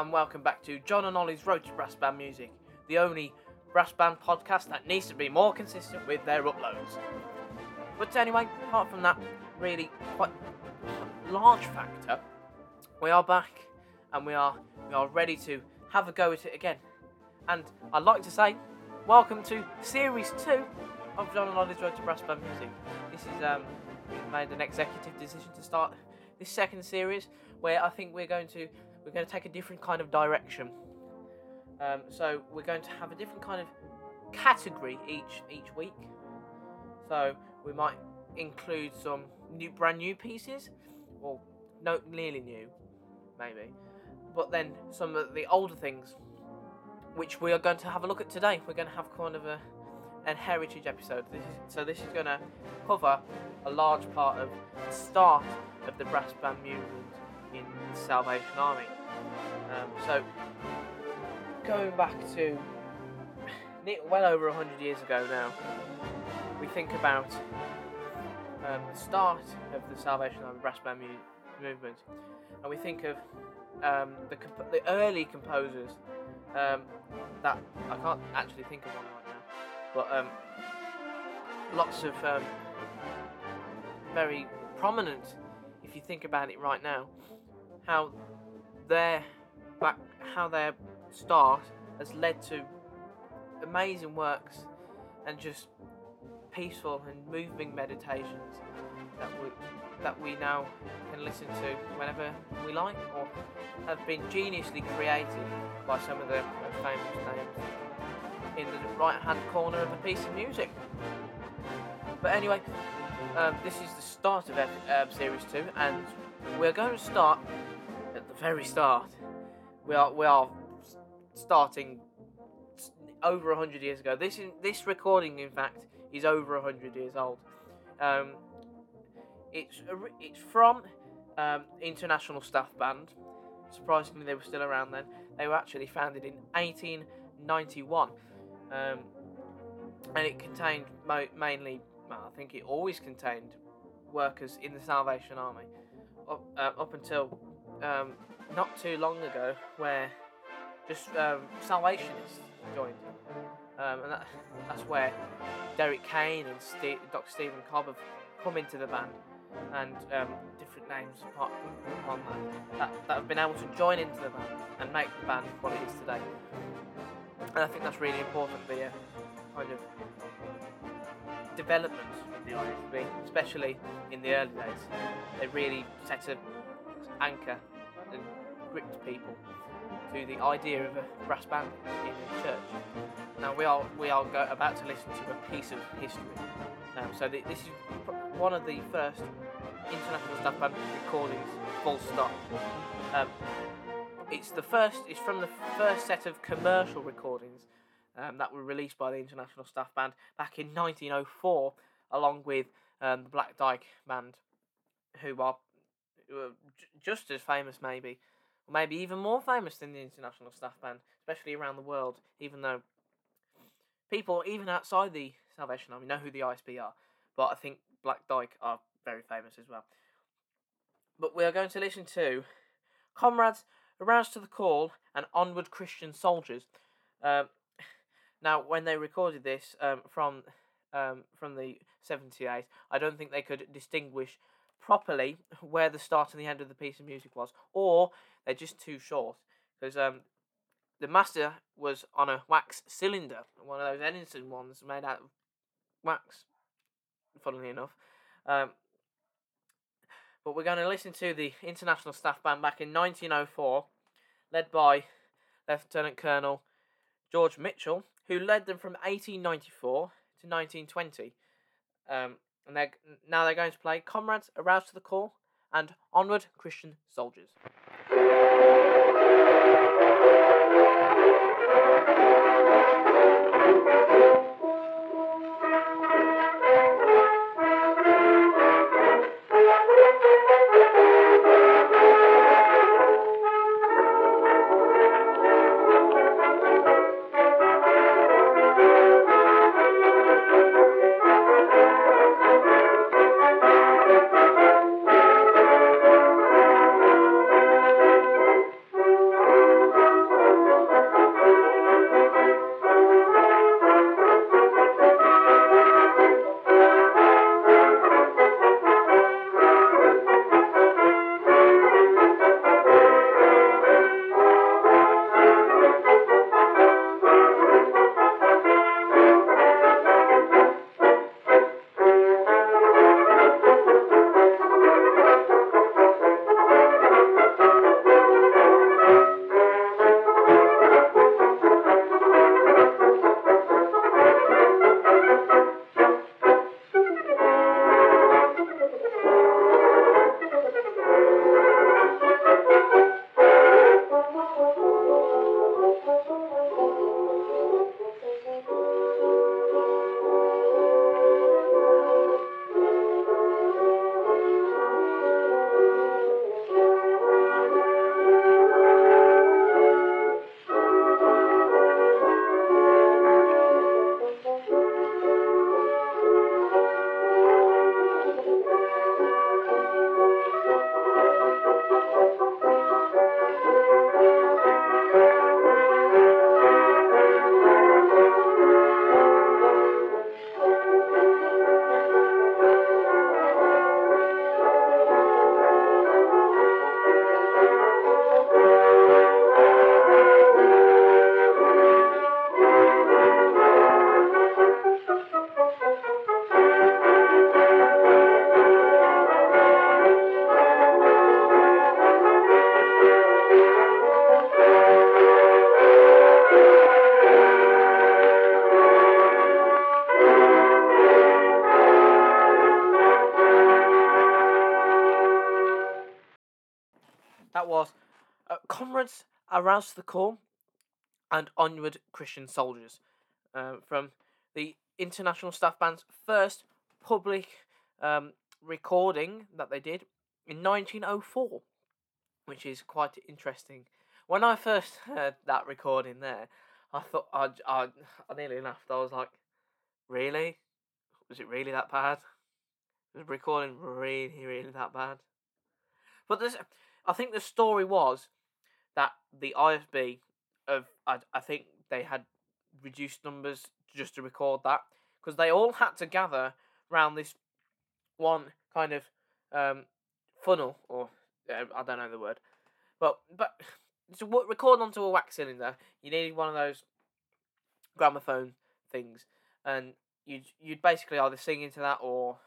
and welcome back to Jon and Oli's Road to Brass Band Music, the only brass band podcast that needs to be more consistent with their uploads. But anyway, apart from that really quite large factor, we are back and we are we are ready to have a go at it again. And I'd like to say, welcome to series two of Jon and Oli's Road to Brass Band Music. This is um made an executive decision to start this second series where I think we're going to we're going to take a different kind of direction. Um, so we're going to have a different kind of category each each week. So we might include some new brand new pieces, or no nearly new, maybe. But then some of the older things, which we are going to have a look at today. We're going to have kind of a an heritage episode. This is, so this is going to cover a large part of the start of the brass band movement in the Salvation Army. Um, so going back to well over hundred years ago now, we think about um, the start of the Salvation Army brass band mu- movement, and we think of um, the comp- the early composers um, that I can't actually think of one right now, but um, lots of um, very prominent, if you think about it right now, how their back, how their start has led to amazing works and just peaceful and moving meditations that we that we now can listen to whenever we like or have been geniusly created by some of the famous names in the right hand corner of a piece of music. But anyway, um, this is the start of um, series two, and we're going to start the very start. We are we are starting over hundred years ago. This in, this recording, in fact, is over hundred years old. Um, it's it's from um, International Staff Band. Surprisingly, they were still around then. They were actually founded in 1891, um, and it contained mo- mainly. Well, I think it always contained workers in the Salvation Army up, uh, up until um, not too long ago, where just um, Salvationists joined, um, and that, that's where Derick Kane and Steve, Dr. Stephen Cobb have come into the band, and um, different names apart from that, that that have been able to join into the band and make the band what it is today. And I think that's really important. The uh, kind of development of the ISB, especially in the early days, they really set a anchor and gripped people to the idea of a brass band in a church. Now we are we are go, about to listen to a piece of history. Um, so the, this is one of the first international staff band recordings. Full stop. Um, it's the first. It's from the first set of commercial recordings um, that were released by the International Staff Band back in 1904, along with um, the Black Dyke Band, who are, just as famous, maybe, maybe even more famous than the International Staff Band, especially around the world. Even though people, even outside the Salvation Army, know who the ISB are, but I think Black Dyke are very famous as well. But we are going to listen to Comrades Aroused to the Call and Onward Christian Soldiers. Um, now, when they recorded this um, from um, from the 78, I don't think they could distinguish properly where the start and the end of the piece of music was, or they're just too short. Because um, the master was on a wax cylinder, one of those Edison ones made out of wax, funnily enough. Um, but we're going to listen to the International Staff Band back in 1904, led by Lieutenant Colonel George Mitchell, who led them from 1894 to 1920. Um, and they're, now they're going to play Comrades Aroused to the Call and Onward Christian Soldiers. To the Call and Onward Christian Soldiers uh, from the International Staff Band's first public um, recording that they did in 1904, which is quite interesting. When I first heard that recording there, I thought I, I, I nearly laughed. I was like, really? Was it really that bad? Was the recording really, really that bad? But this, I think the story was that the ISB of I, I think they had reduced numbers just to record that because they all had to gather around this one kind of um, funnel or uh, I don't know the word, but but to record onto a wax cylinder, you needed one of those gramophone things, and you'd you'd basically either sing into that or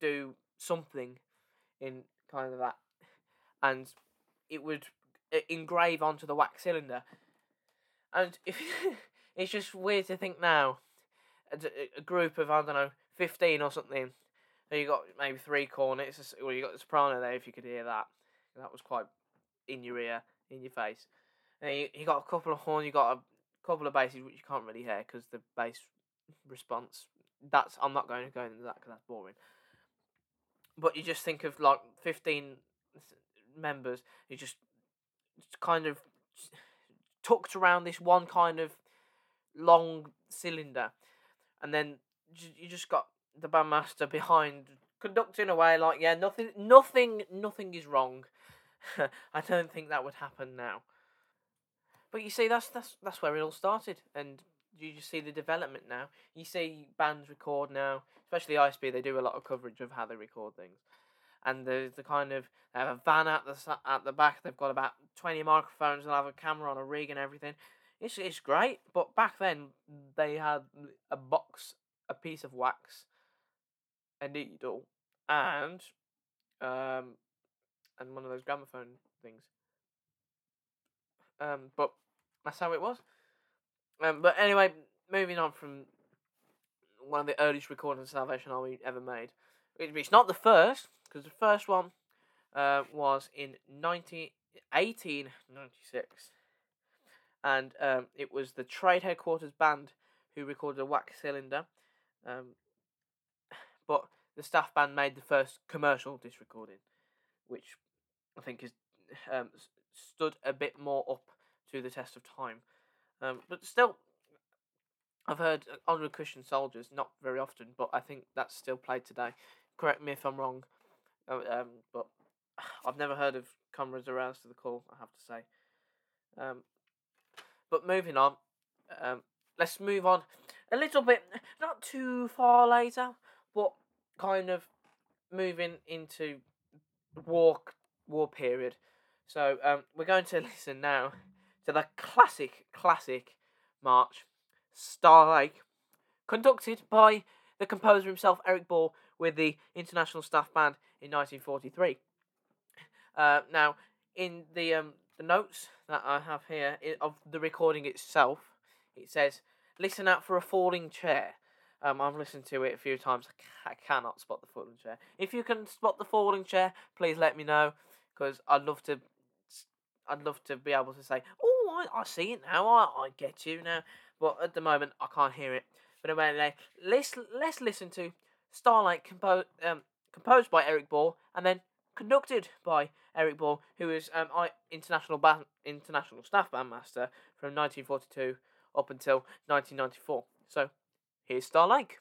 do something in kind of that, and it would engrave onto the wax cylinder. And if it's just weird to think now, a, a group of I don't know fifteen or something, you got maybe three cornets, or you got the soprano there. If you could hear that, that was quite in your ear, in your face. And you, you got a couple of horns, you got a couple of basses which you can't really hear because the bass response. That's I'm not going to go into that because that's boring. But you just think of like fifteen members who just kind of tucked around this one kind of long cylinder, and then you just got the bandmaster behind conducting away like yeah nothing nothing nothing is wrong. I don't think that would happen now. But you see, that's that's that's where it all started, and you just see the development now. You see bands record now, especially ISB. They do a lot of coverage of how they record things, and there's the kind of they have a van at the at the back. They've got about twenty microphones. They'll have a camera on a rig and everything. It's it's great. But back then they had a box, a piece of wax, a needle, and um, and one of those gramophone things. Um, but that's how it was. Um, but anyway, moving on from one of the earliest recordings of Salvation Army ever made. It's not the first, because the first one uh, was in 19, 1896. And um, it was the Trade Headquarters Band who recorded a wax cylinder. Um, but the staff band made the first commercial disc recording, which I think has um, stood a bit more up to the test of time. Um, but still, I've heard Onward Christian Soldiers not very often, but I think that's still played today. Correct me if I'm wrong, uh, um, but I've never heard of Comrades Aroused to the Call, I have to say. Um, but moving on, um, let's move on a little bit, not too far later, but kind of moving into war war period. So um, we're going to listen now to the classic, classic march, Star Lake, conducted by the composer himself, Eric Ball, with the International Staff Band in 1943. Uh, now, in the um, the notes that I have here of the recording itself, it says, "Listen out for a falling chair." Um, I've listened to it a few times. I cannot spot the falling chair. If you can spot the falling chair, please let me know, because I'd love to. I'd love to be able to say, "Oh, I, I see it now. I, I get you now." But at the moment, I can't hear it. But anyway, let's let's listen to Star Lake compose um, composed by Eric Ball and then conducted by Eric Ball, who is um, international band, international staff bandmaster from 1942 up until 1994. So here's Star Lake.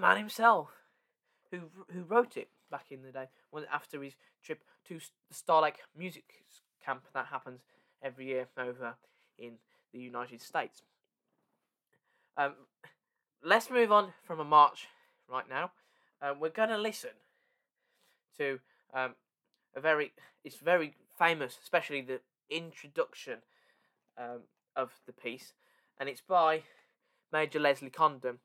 Man himself, who who wrote it back in the day, when after his trip to the Star Lake Music Camp that happens every year over in the United States. Um, let's move on from a march right now. Uh, we're going to listen to um, a very it's very famous, especially the introduction um, of the piece, and it's by Major Leslie Condon,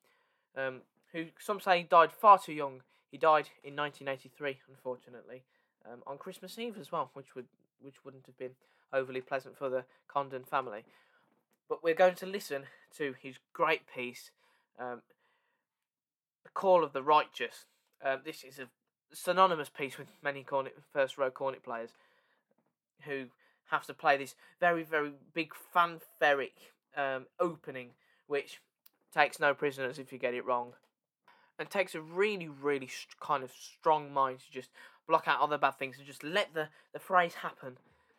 um, who some say died far too young. He died in 1983, unfortunately, um, on Christmas Eve as well, which would which wouldn't have been overly pleasant for the Condon family. But we're going to listen to his great piece, um, "The Call of the Righteous." Um, this is a synonymous piece with many cornet, first row cornet players who have to play this very very big fanfaric um, opening, which takes no prisoners if you get it wrong, and takes a really really st- kind of strong mind to just block out other bad things and just let the the phrase happen,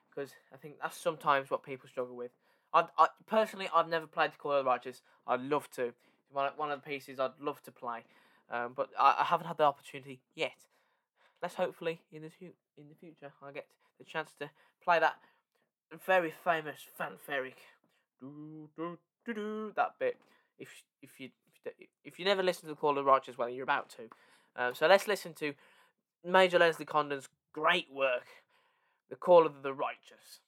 because I think that's sometimes what people struggle with. I, I personally I've never played the Call of the Righteous. I'd love to. One one of the pieces I'd love to play, um, but I, I haven't had the opportunity yet. Let's hopefully in the fu- in the future I get the chance to play that very famous fanfaric do do do do that bit. If if you if you, never listen to the Call of the Righteous, well, you're about to. Um, so let's listen to Major Leslie Condon's great work, The Call of the Righteous.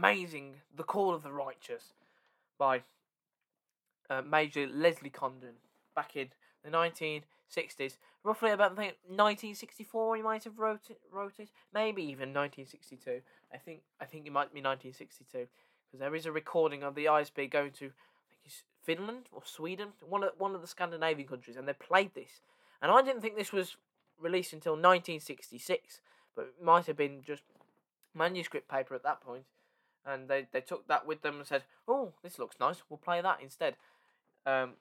Amazing The Call of the Righteous by uh, Major Leslie Condon back in the 1960s. Roughly about I think 1964 he might have wrote it, wrote it. Maybe even 1962. I think I think it might be 1962 because there is a recording of the ISB going to Finland or Sweden, one of one of the Scandinavian countries, and they played this. And I didn't think this was released until 1966, but it might have been just manuscript paper at that point, and they, they took that with them and said, "Oh, this looks nice. We'll play that instead." Um,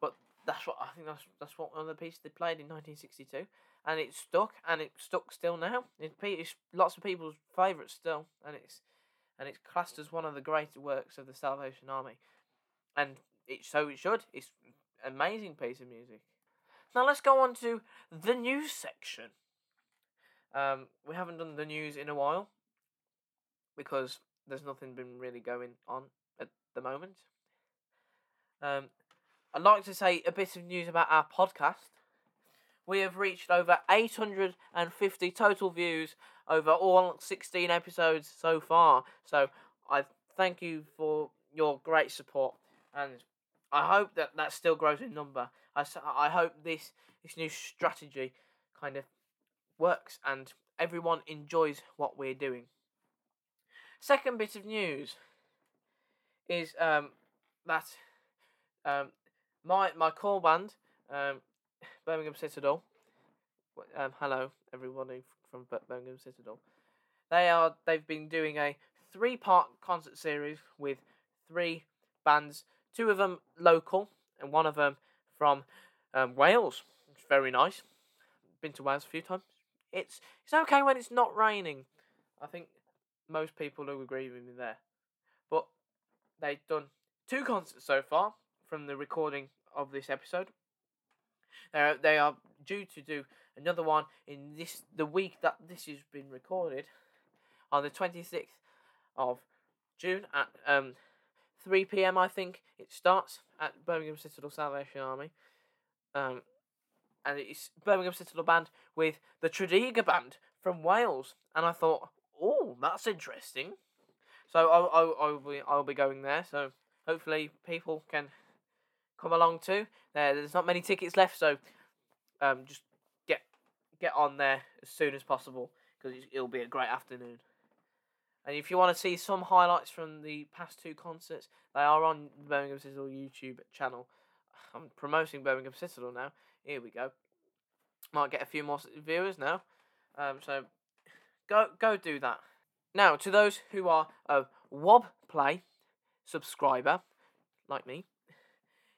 but that's what I think. That's that's what one piece they played in 1962, and it stuck, and it stuck still now. It, it's lots of people's favourite still, and it's and it's classed as one of the great works of the Salvation Army, and it so it should. It's an amazing piece of music. Now let's go on to the news section. Um, we haven't done the news in a while because there's nothing been really going on at the moment. Um, I'd like to say a bit of news about our podcast. We have reached over 850 total views over all 16 episodes so far. So I thank you for your great support, and I hope that that still grows in number. I, I hope this this new strategy kind of works and everyone enjoys what we're doing. Second bit of news is um, that um, my my core band, um, Birmingham Citadel. Um, hello, everybody from Birmingham Citadel. They are they've been doing a three part concert series with three bands, two of them local and one of them from um, Wales. It's very nice. Been to Wales a few times. It's it's okay when it's not raining. I think most people will agree with me there. But they've done two concerts so far from the recording of this episode. Uh, they are due to do another one in this the week that this has been recorded on the 26th of June at um 3 p.m. I think it starts at Birmingham Citadel Salvation Army. Um, and it's Birmingham Citadel Band with the Tredegar Band from Wales. And I thought, oh, that's interesting. So I'll, I'll, I'll, be, I'll be going there. So hopefully people can come along too. There, there's not many tickets left, so um, just get get on there as soon as possible because it'll be a great afternoon. And if you want to see some highlights from the past two concerts, they are on the Birmingham Citadel YouTube channel. I'm promoting Birmingham Citadel now. Here we go. Might get a few more viewers now. Um, so go go do that. Now to those who are a Wob Play subscriber, like me,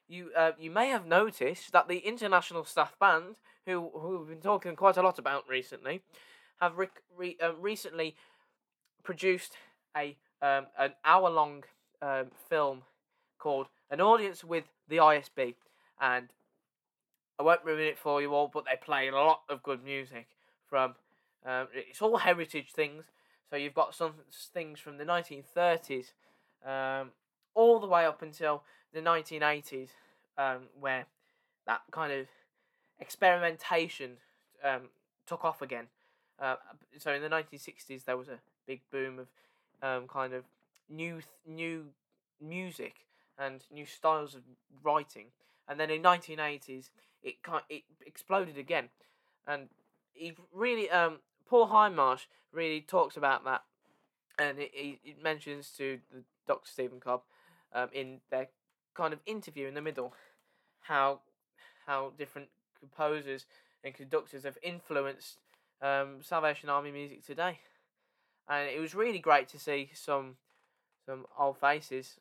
you uh, you may have noticed that the international staff band, who who we've been talking quite a lot about recently, have rec- re- uh, recently produced a um, an hour long um, film called An Audience with the ISB, and I won't ruin it for you all, but they play a lot of good music from. Um, it's all heritage things, so you've got some things from the 1930s, um, all the way up until the 1980s, um, where that kind of experimentation um, took off again. Uh, so in the 1960s, there was a big boom of um, kind of new th- new music and new styles of writing. And then in 1980s, it it exploded again, and he really um Paul Hindmarsh really talks about that, and it, he, mentions to the Dr. Stephen Cobb, um, in their kind of interview in the middle, how how different composers and conductors have influenced um, Salvation Army music today and it was really great to see some some old faces.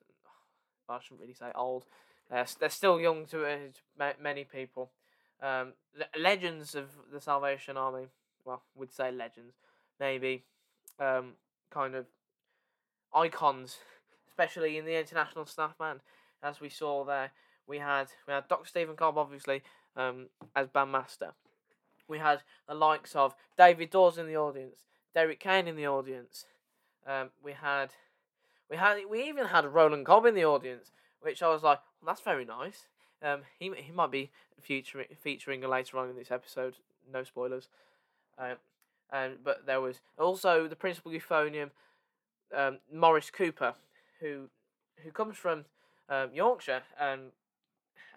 I shouldn't really say old. They're still young to, uh, to many people. Um, legends of the Salvation Army. Well, we'd say legends, maybe. Um, kind of icons, especially in the international staff band, as we saw there. We had we had Dr. Stephen Cobb, obviously, um, as bandmaster. We had the likes of David Dawes in the audience, Derick Kane in the audience. Um, we had, we had, we even had Roland Cobb in the audience, which I was like, well, that's very nice. Um, he he might be featuring featuring later on in this episode. No spoilers. Um, and but there was also the principal euphonium, um, Maurice Cooper, who who comes from um, Yorkshire, and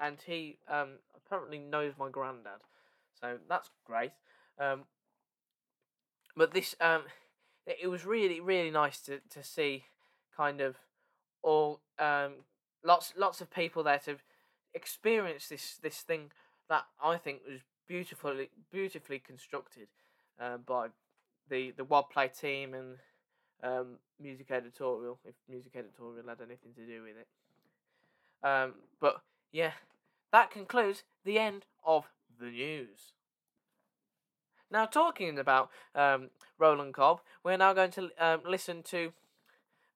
and he um, apparently knows my granddad, so that's great. Um, but this um, it was really really nice to to see kind of all um lots lots of people there to experience this this thing that I think was beautifully beautifully constructed uh, by the the WOBplay team and um, music editorial if music editorial had anything to do with it. Um, but yeah, that concludes the end of the news. Now, talking about um, Roland Cobb, we're now going to um, listen to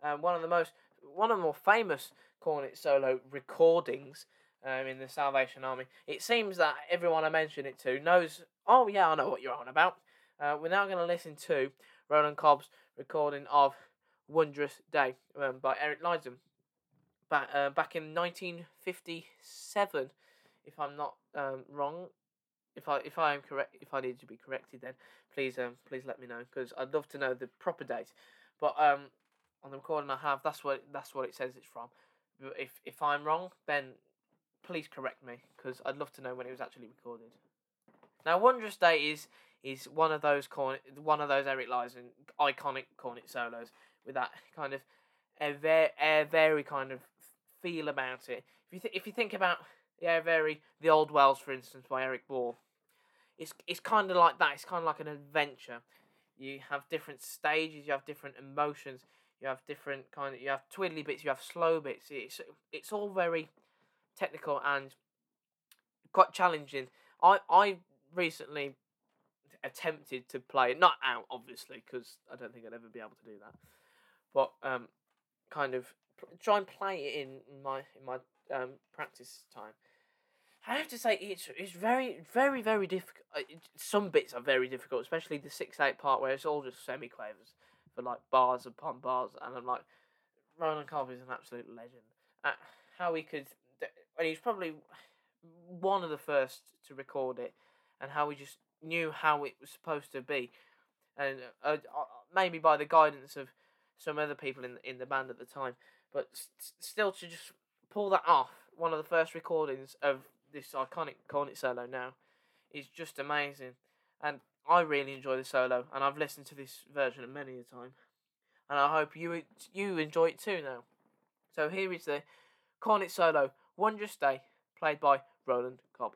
um, one of the most, one of the more famous cornet solo recordings um, in the Salvation Army. It seems that everyone I mention it to knows. Oh yeah, I know what you're on about. Uh, we're now going to listen to Roland Cobb's recording of "Wondrous Day" um, by Erik Leidzén, back uh, back in 1957, if I'm not um, wrong if I if I am correct, if I need to be corrected, then please um please let me know because I'd love to know the proper date. But um on the recording I have, that's what that's what it says it's from. If if I'm wrong, then please correct me because I'd love to know when it was actually recorded. Now, Wondrous Day is is one of those cornet, one of those Erik Leidzén iconic cornet solos with that kind of a very a very kind of feel about it. If you th- if you think about yeah, very the old Wells, for instance, by Eric Ball. It's it's kind of like that. It's kind of like an adventure. You have different stages. You have different emotions. You have different kind of. You have twiddly bits. You have slow bits. It's it's all very technical and quite challenging. I I recently attempted to play it, not out obviously because I don't think I'd ever be able to do that, but um, kind of try and play it in, my in my um, practice time. I have to say it's it's very very very difficult. Some bits are very difficult, especially the six eight part where it's all just semiquavers for like bars upon bars, and I'm like, Roland Cobb is an absolute legend. Uh, how he could, and he's probably one of the first to record it, and how we just knew how it was supposed to be, and uh, uh, maybe by the guidance of some other people in in the band at the time, but st- still to just pull that off, one of the first recordings of this iconic cornet solo now is just amazing, and I really enjoy the solo, and I've listened to this version many a time, and I hope you you enjoy it too now. So here is the cornet solo, Wondrous Day, played by Roland Cobb.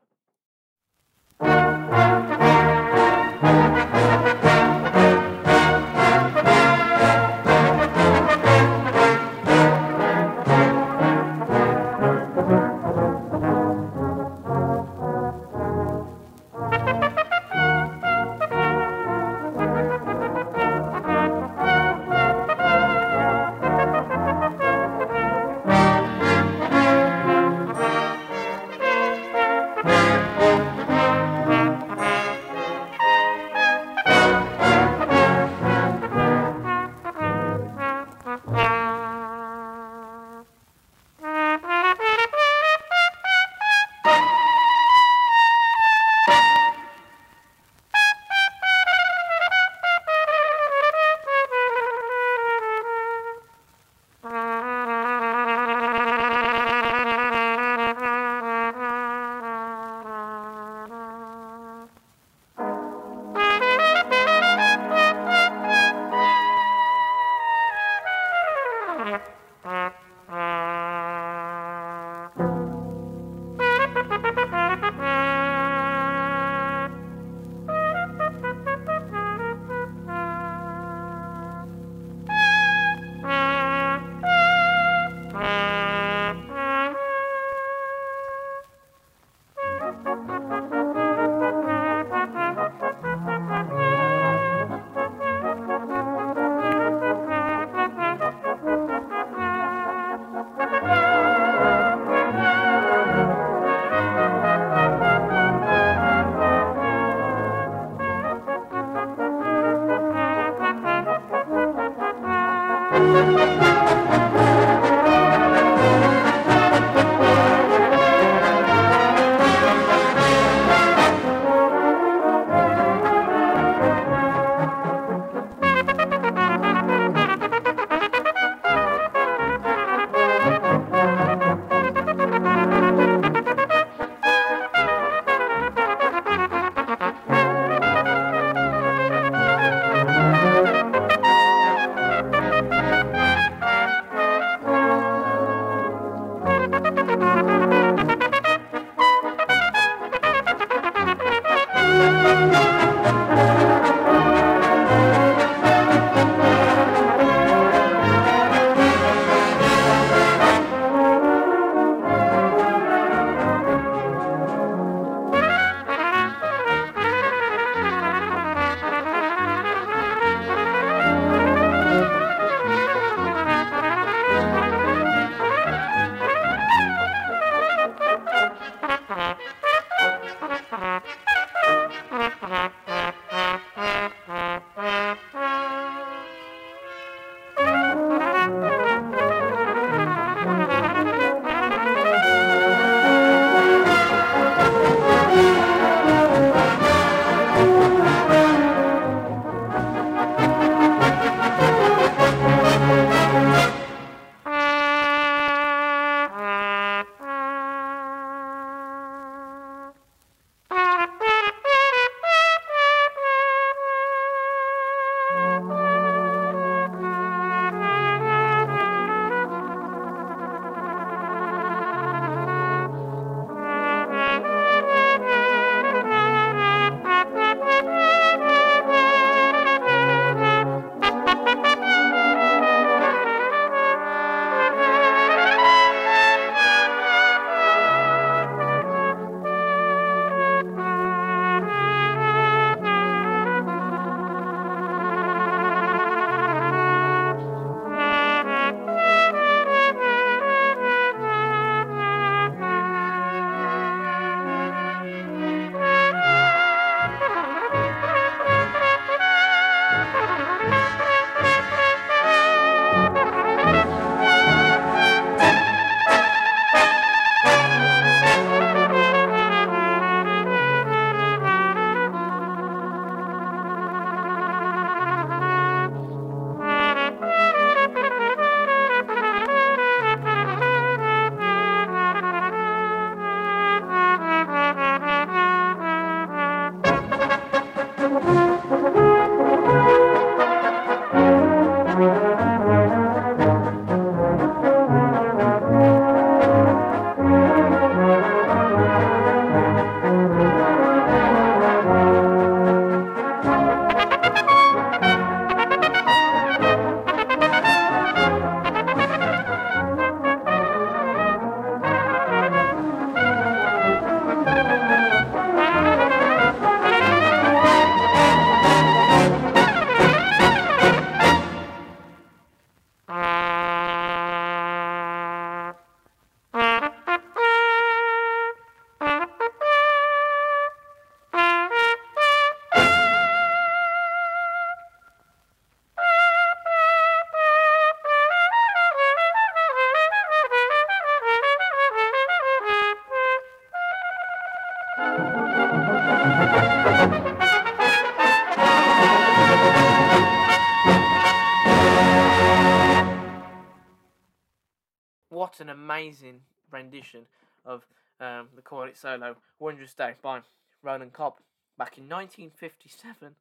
Amazing rendition of um, the It Solo Wondrous Day by Roland Cobb back in 1957.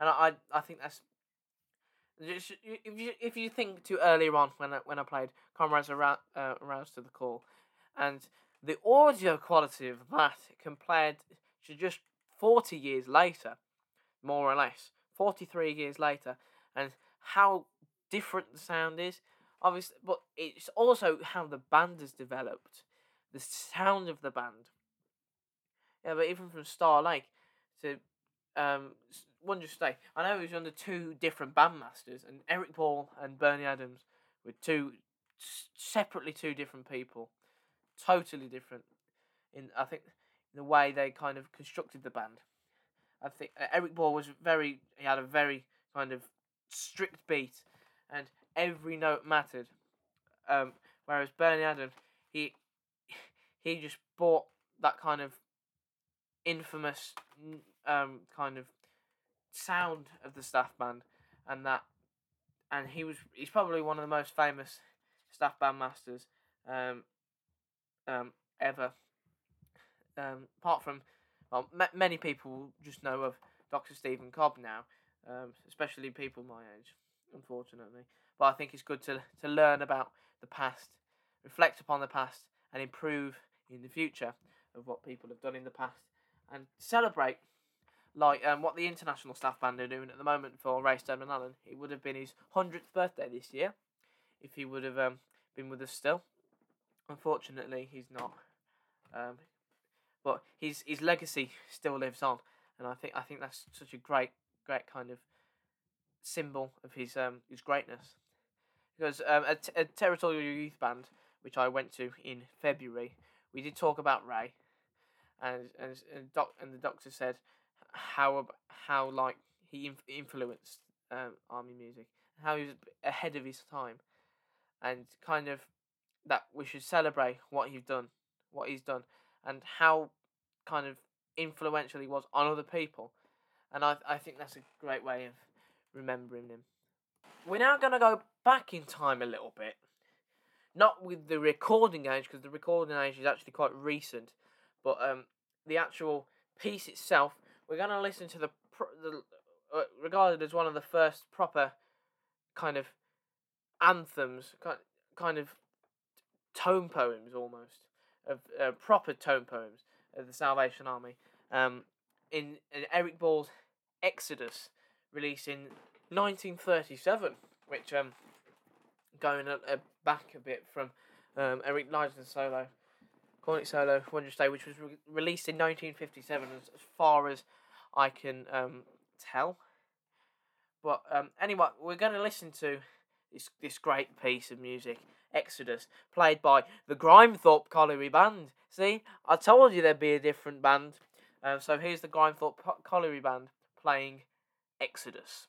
And I, I think that's if you if you think to earlier on when I, when I played Comrades Aroused, uh, Aroused to the Call, and the audio quality of that compared to just forty years later, more or less forty three years later, and how different the sound is, obviously, but it's also how the band has developed, the sound of the band. Yeah, but even from Star Lake to um, Wondrous Day, I know it was under two different bandmasters, and Eric Ball and Bernie Adams were two separately two different people, totally different. In I think the way they kind of constructed the band. I think uh, Eric Ball was very he had a very kind of strict beat, and every note mattered. Um, whereas Bernie Adams, he he just bought that kind of infamous um, kind of sound of the staff band, and that, and he was he's probably one of the most famous staff band masters um, um, ever. Um, apart from, well, m- many people just know of Dr. Stephen Cobb now, um, especially people my age, unfortunately. But I think it's good to to learn about the past, reflect upon the past, and improve in the future of what people have done in the past, and celebrate like um, what the international staff band are doing at the moment for Ray Steadman Allen. It would have been his hundredth birthday this year, if he would have um, been with us still. Unfortunately, he's not. Um, but his his legacy still lives on, and I think I think that's such a great great kind of symbol of his um his greatness. Because um, a, t- a territorial youth band, which I went to in February, we did talk about Ray, and and and, doc, and the doctor said how how like he inf- influenced um, army music, how he was ahead of his time, and kind of that we should celebrate what he's done, what he's done, and how kind of influential he was on other people, and I I think that's a great way of remembering him. We're now gonna go back in time a little bit, not with the recording age because the recording age is actually quite recent, but um the actual piece itself we're going to listen to the, the uh, regarded as one of the first proper kind of anthems, kind kind of tone poems almost of uh, proper tone poems of the Salvation Army. Um, in, in Eric Ball's Exodus, released in 1937, which um going a, a back a bit from um, Erik Leidzén's solo Cornet Solo Wondrous Day, which was re- released in 1957, as, as far as I can um, tell. But um, anyway, we're going to listen to this this great piece of music, Exodus, played by the Grimethorpe Colliery Band. See, I told you there'd be a different band. Um, so here's the Grimethorpe Colliery Band playing Exodus.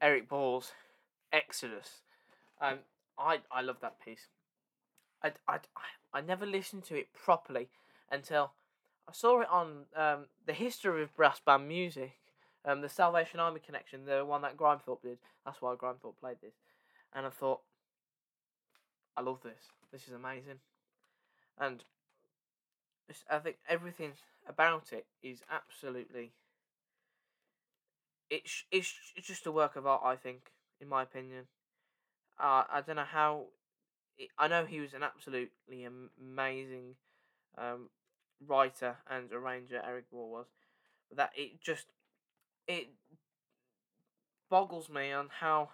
Eric Ball's Exodus. Um, I I love that piece. I, I, I never listened to it properly until I saw it on um, the history of brass band music, um, the Salvation Army connection, the one that Grimethorpe did. That's why Grimethorpe played this, and I thought, I love this. This is amazing, and I think everything about it is absolutely. It's it's just a work of art. I think, in my opinion. Uh, I don't know how. I know he was an absolutely amazing um, writer and arranger. Eric Ball was, but that it just it boggles me on how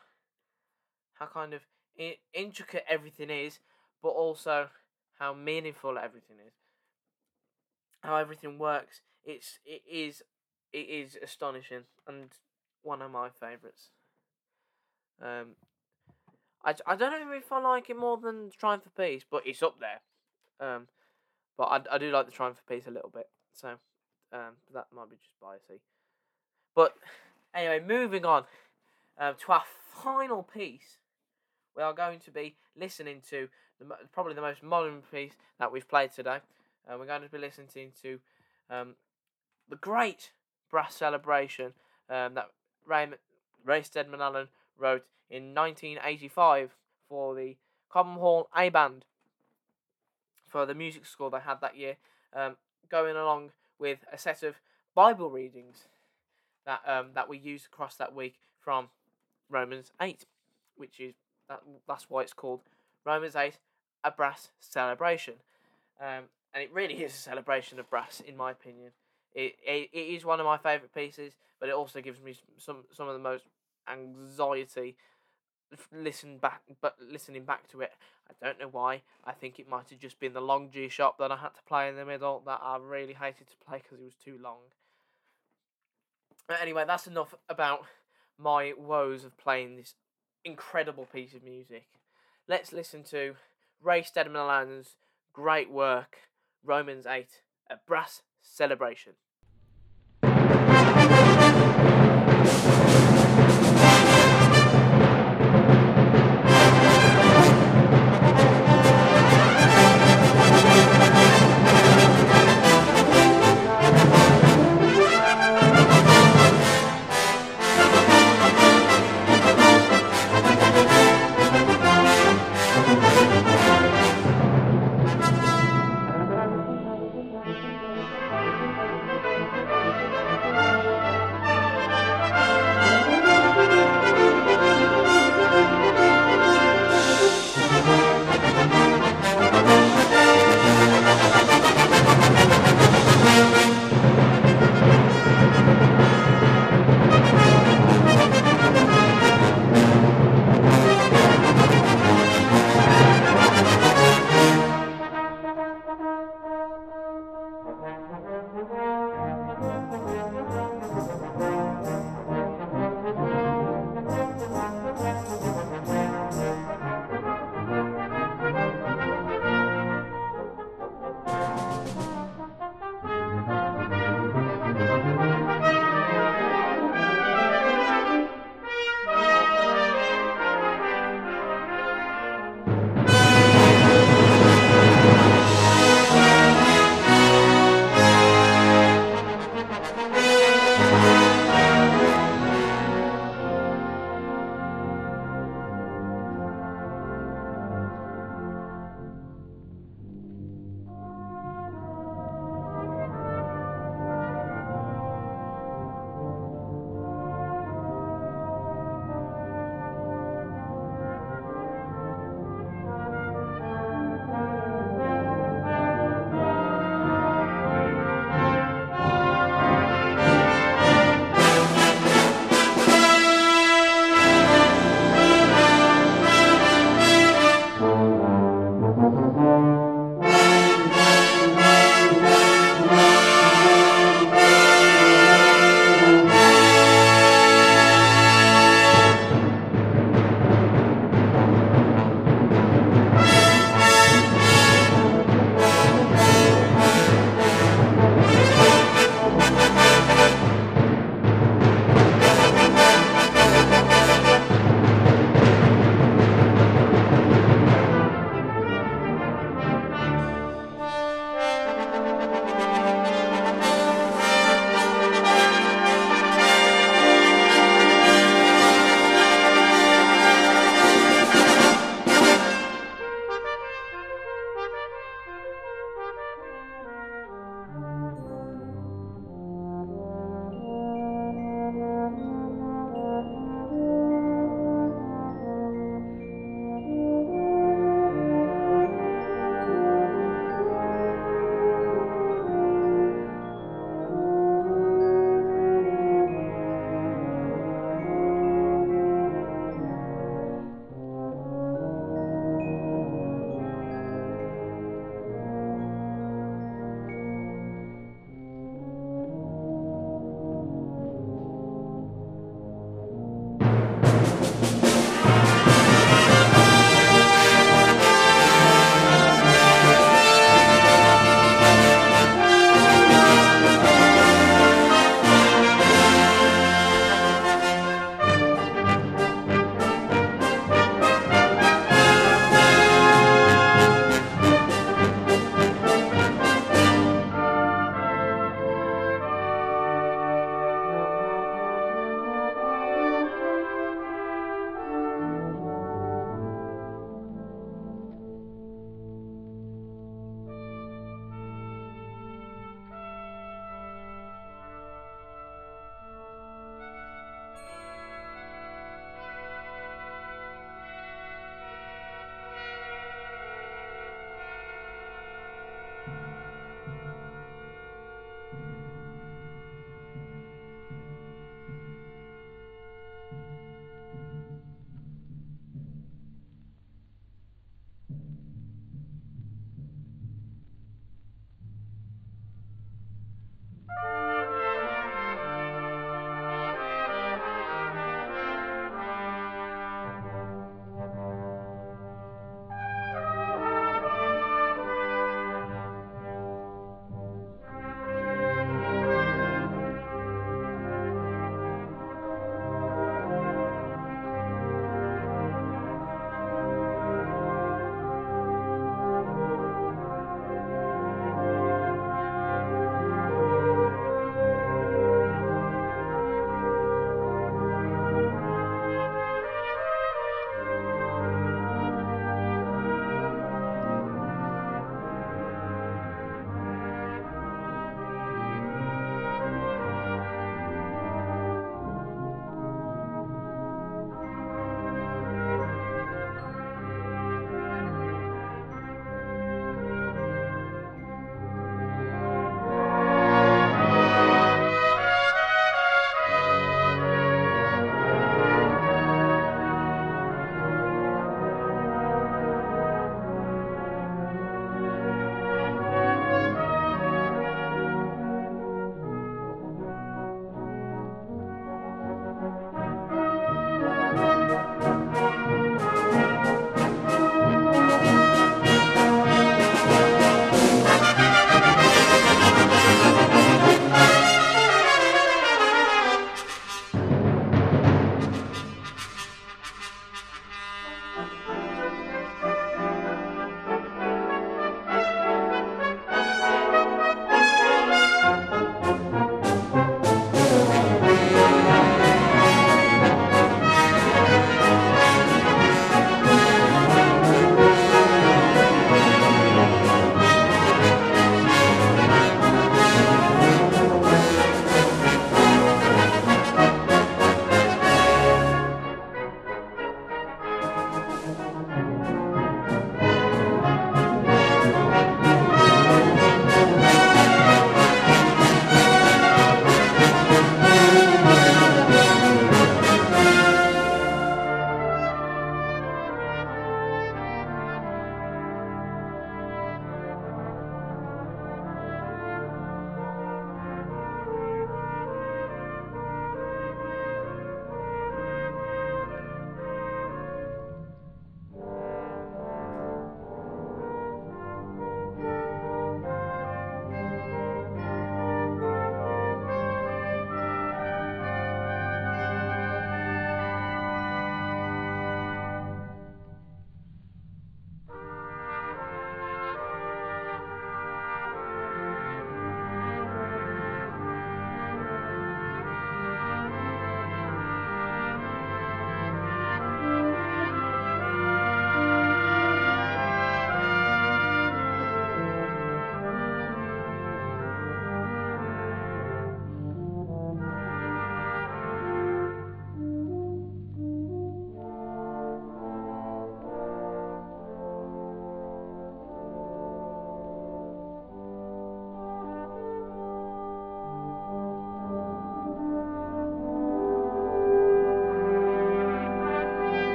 how kind of intricate everything is, but also how meaningful everything is. How everything works. It's it is it is astonishing and one of my favourites. Um, I, I don't know if I like it more than Triumph for Peace, but it's up there. Um, but I, I do like the Triumph for Peace a little bit, so um, that might be just biasy. But anyway, moving on um, to our final piece, we are going to be listening to the, probably the most modern piece that we've played today. Uh, we're going to be listening to um, the great brass celebration um, that Ray, Ray Steadman Allen wrote in 1985 for the Cobham Hall A Band for the music score they had that year, um, going along with a set of Bible readings that um, that we used across that week from Romans 8, which is that, that's why it's called Romans 8, a brass celebration. Um, and it really is a celebration of brass, in my opinion. It, it, it is one of my favourite pieces, but it also gives me some some of the most anxiety listen back, but listening back to it, I don't know why. I think it might have just been the long G sharp that I had to play in the middle that I really hated to play because it was too long. But anyway, that's enough about my woes of playing this incredible piece of music. Let's listen to Ray Steadman Allen's great work, Romans 8, a brass celebration.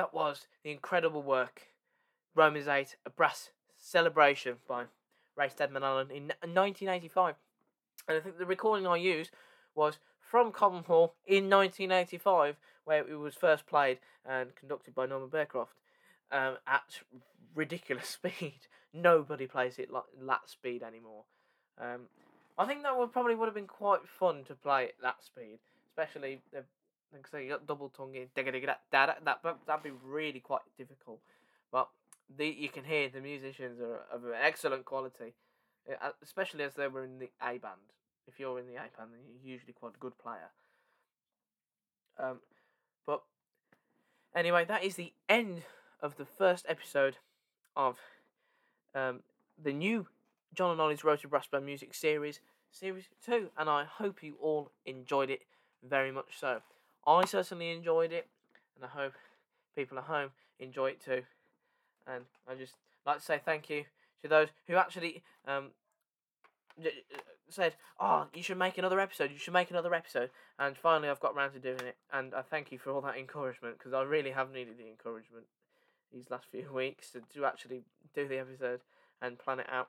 That was the incredible work Romans 8, a brass celebration by Ray Steadman Allen in 1985. And I think the recording I used was from Common Hall in 1985, where it was first played and conducted by Norman Bearcroft um, at ridiculous speed. Nobody plays it like that speed anymore. Um, I think that would probably would have been quite fun to play at that speed, especially the like I say, you got double tonguing, that that that that'd be really quite difficult. But the you can hear the musicians are of excellent quality, uh, especially as they were in the A band. If you're in the A band, then you're usually quite a good player. Um, but anyway, that is the end of the first episode of um, the new Jon and Oli's Rotary Brass Band Music Series, Series 2, and I hope you all enjoyed it very much so. I certainly enjoyed it, and I hope people at home enjoy it too. And I just like to say thank you to those who actually um, said, "Oh, you should make another episode. You should make another episode." And finally, I've got around to doing it, and I thank you for all that encouragement because I really have needed the encouragement these last few weeks to, to actually do the episode and plan it out.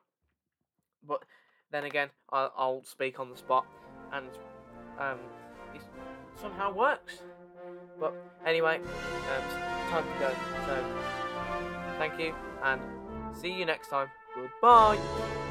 But then again, I'll, I'll speak on the spot, and um, somehow works. But anyway, um, time to go. So thank you and see you next time. Goodbye.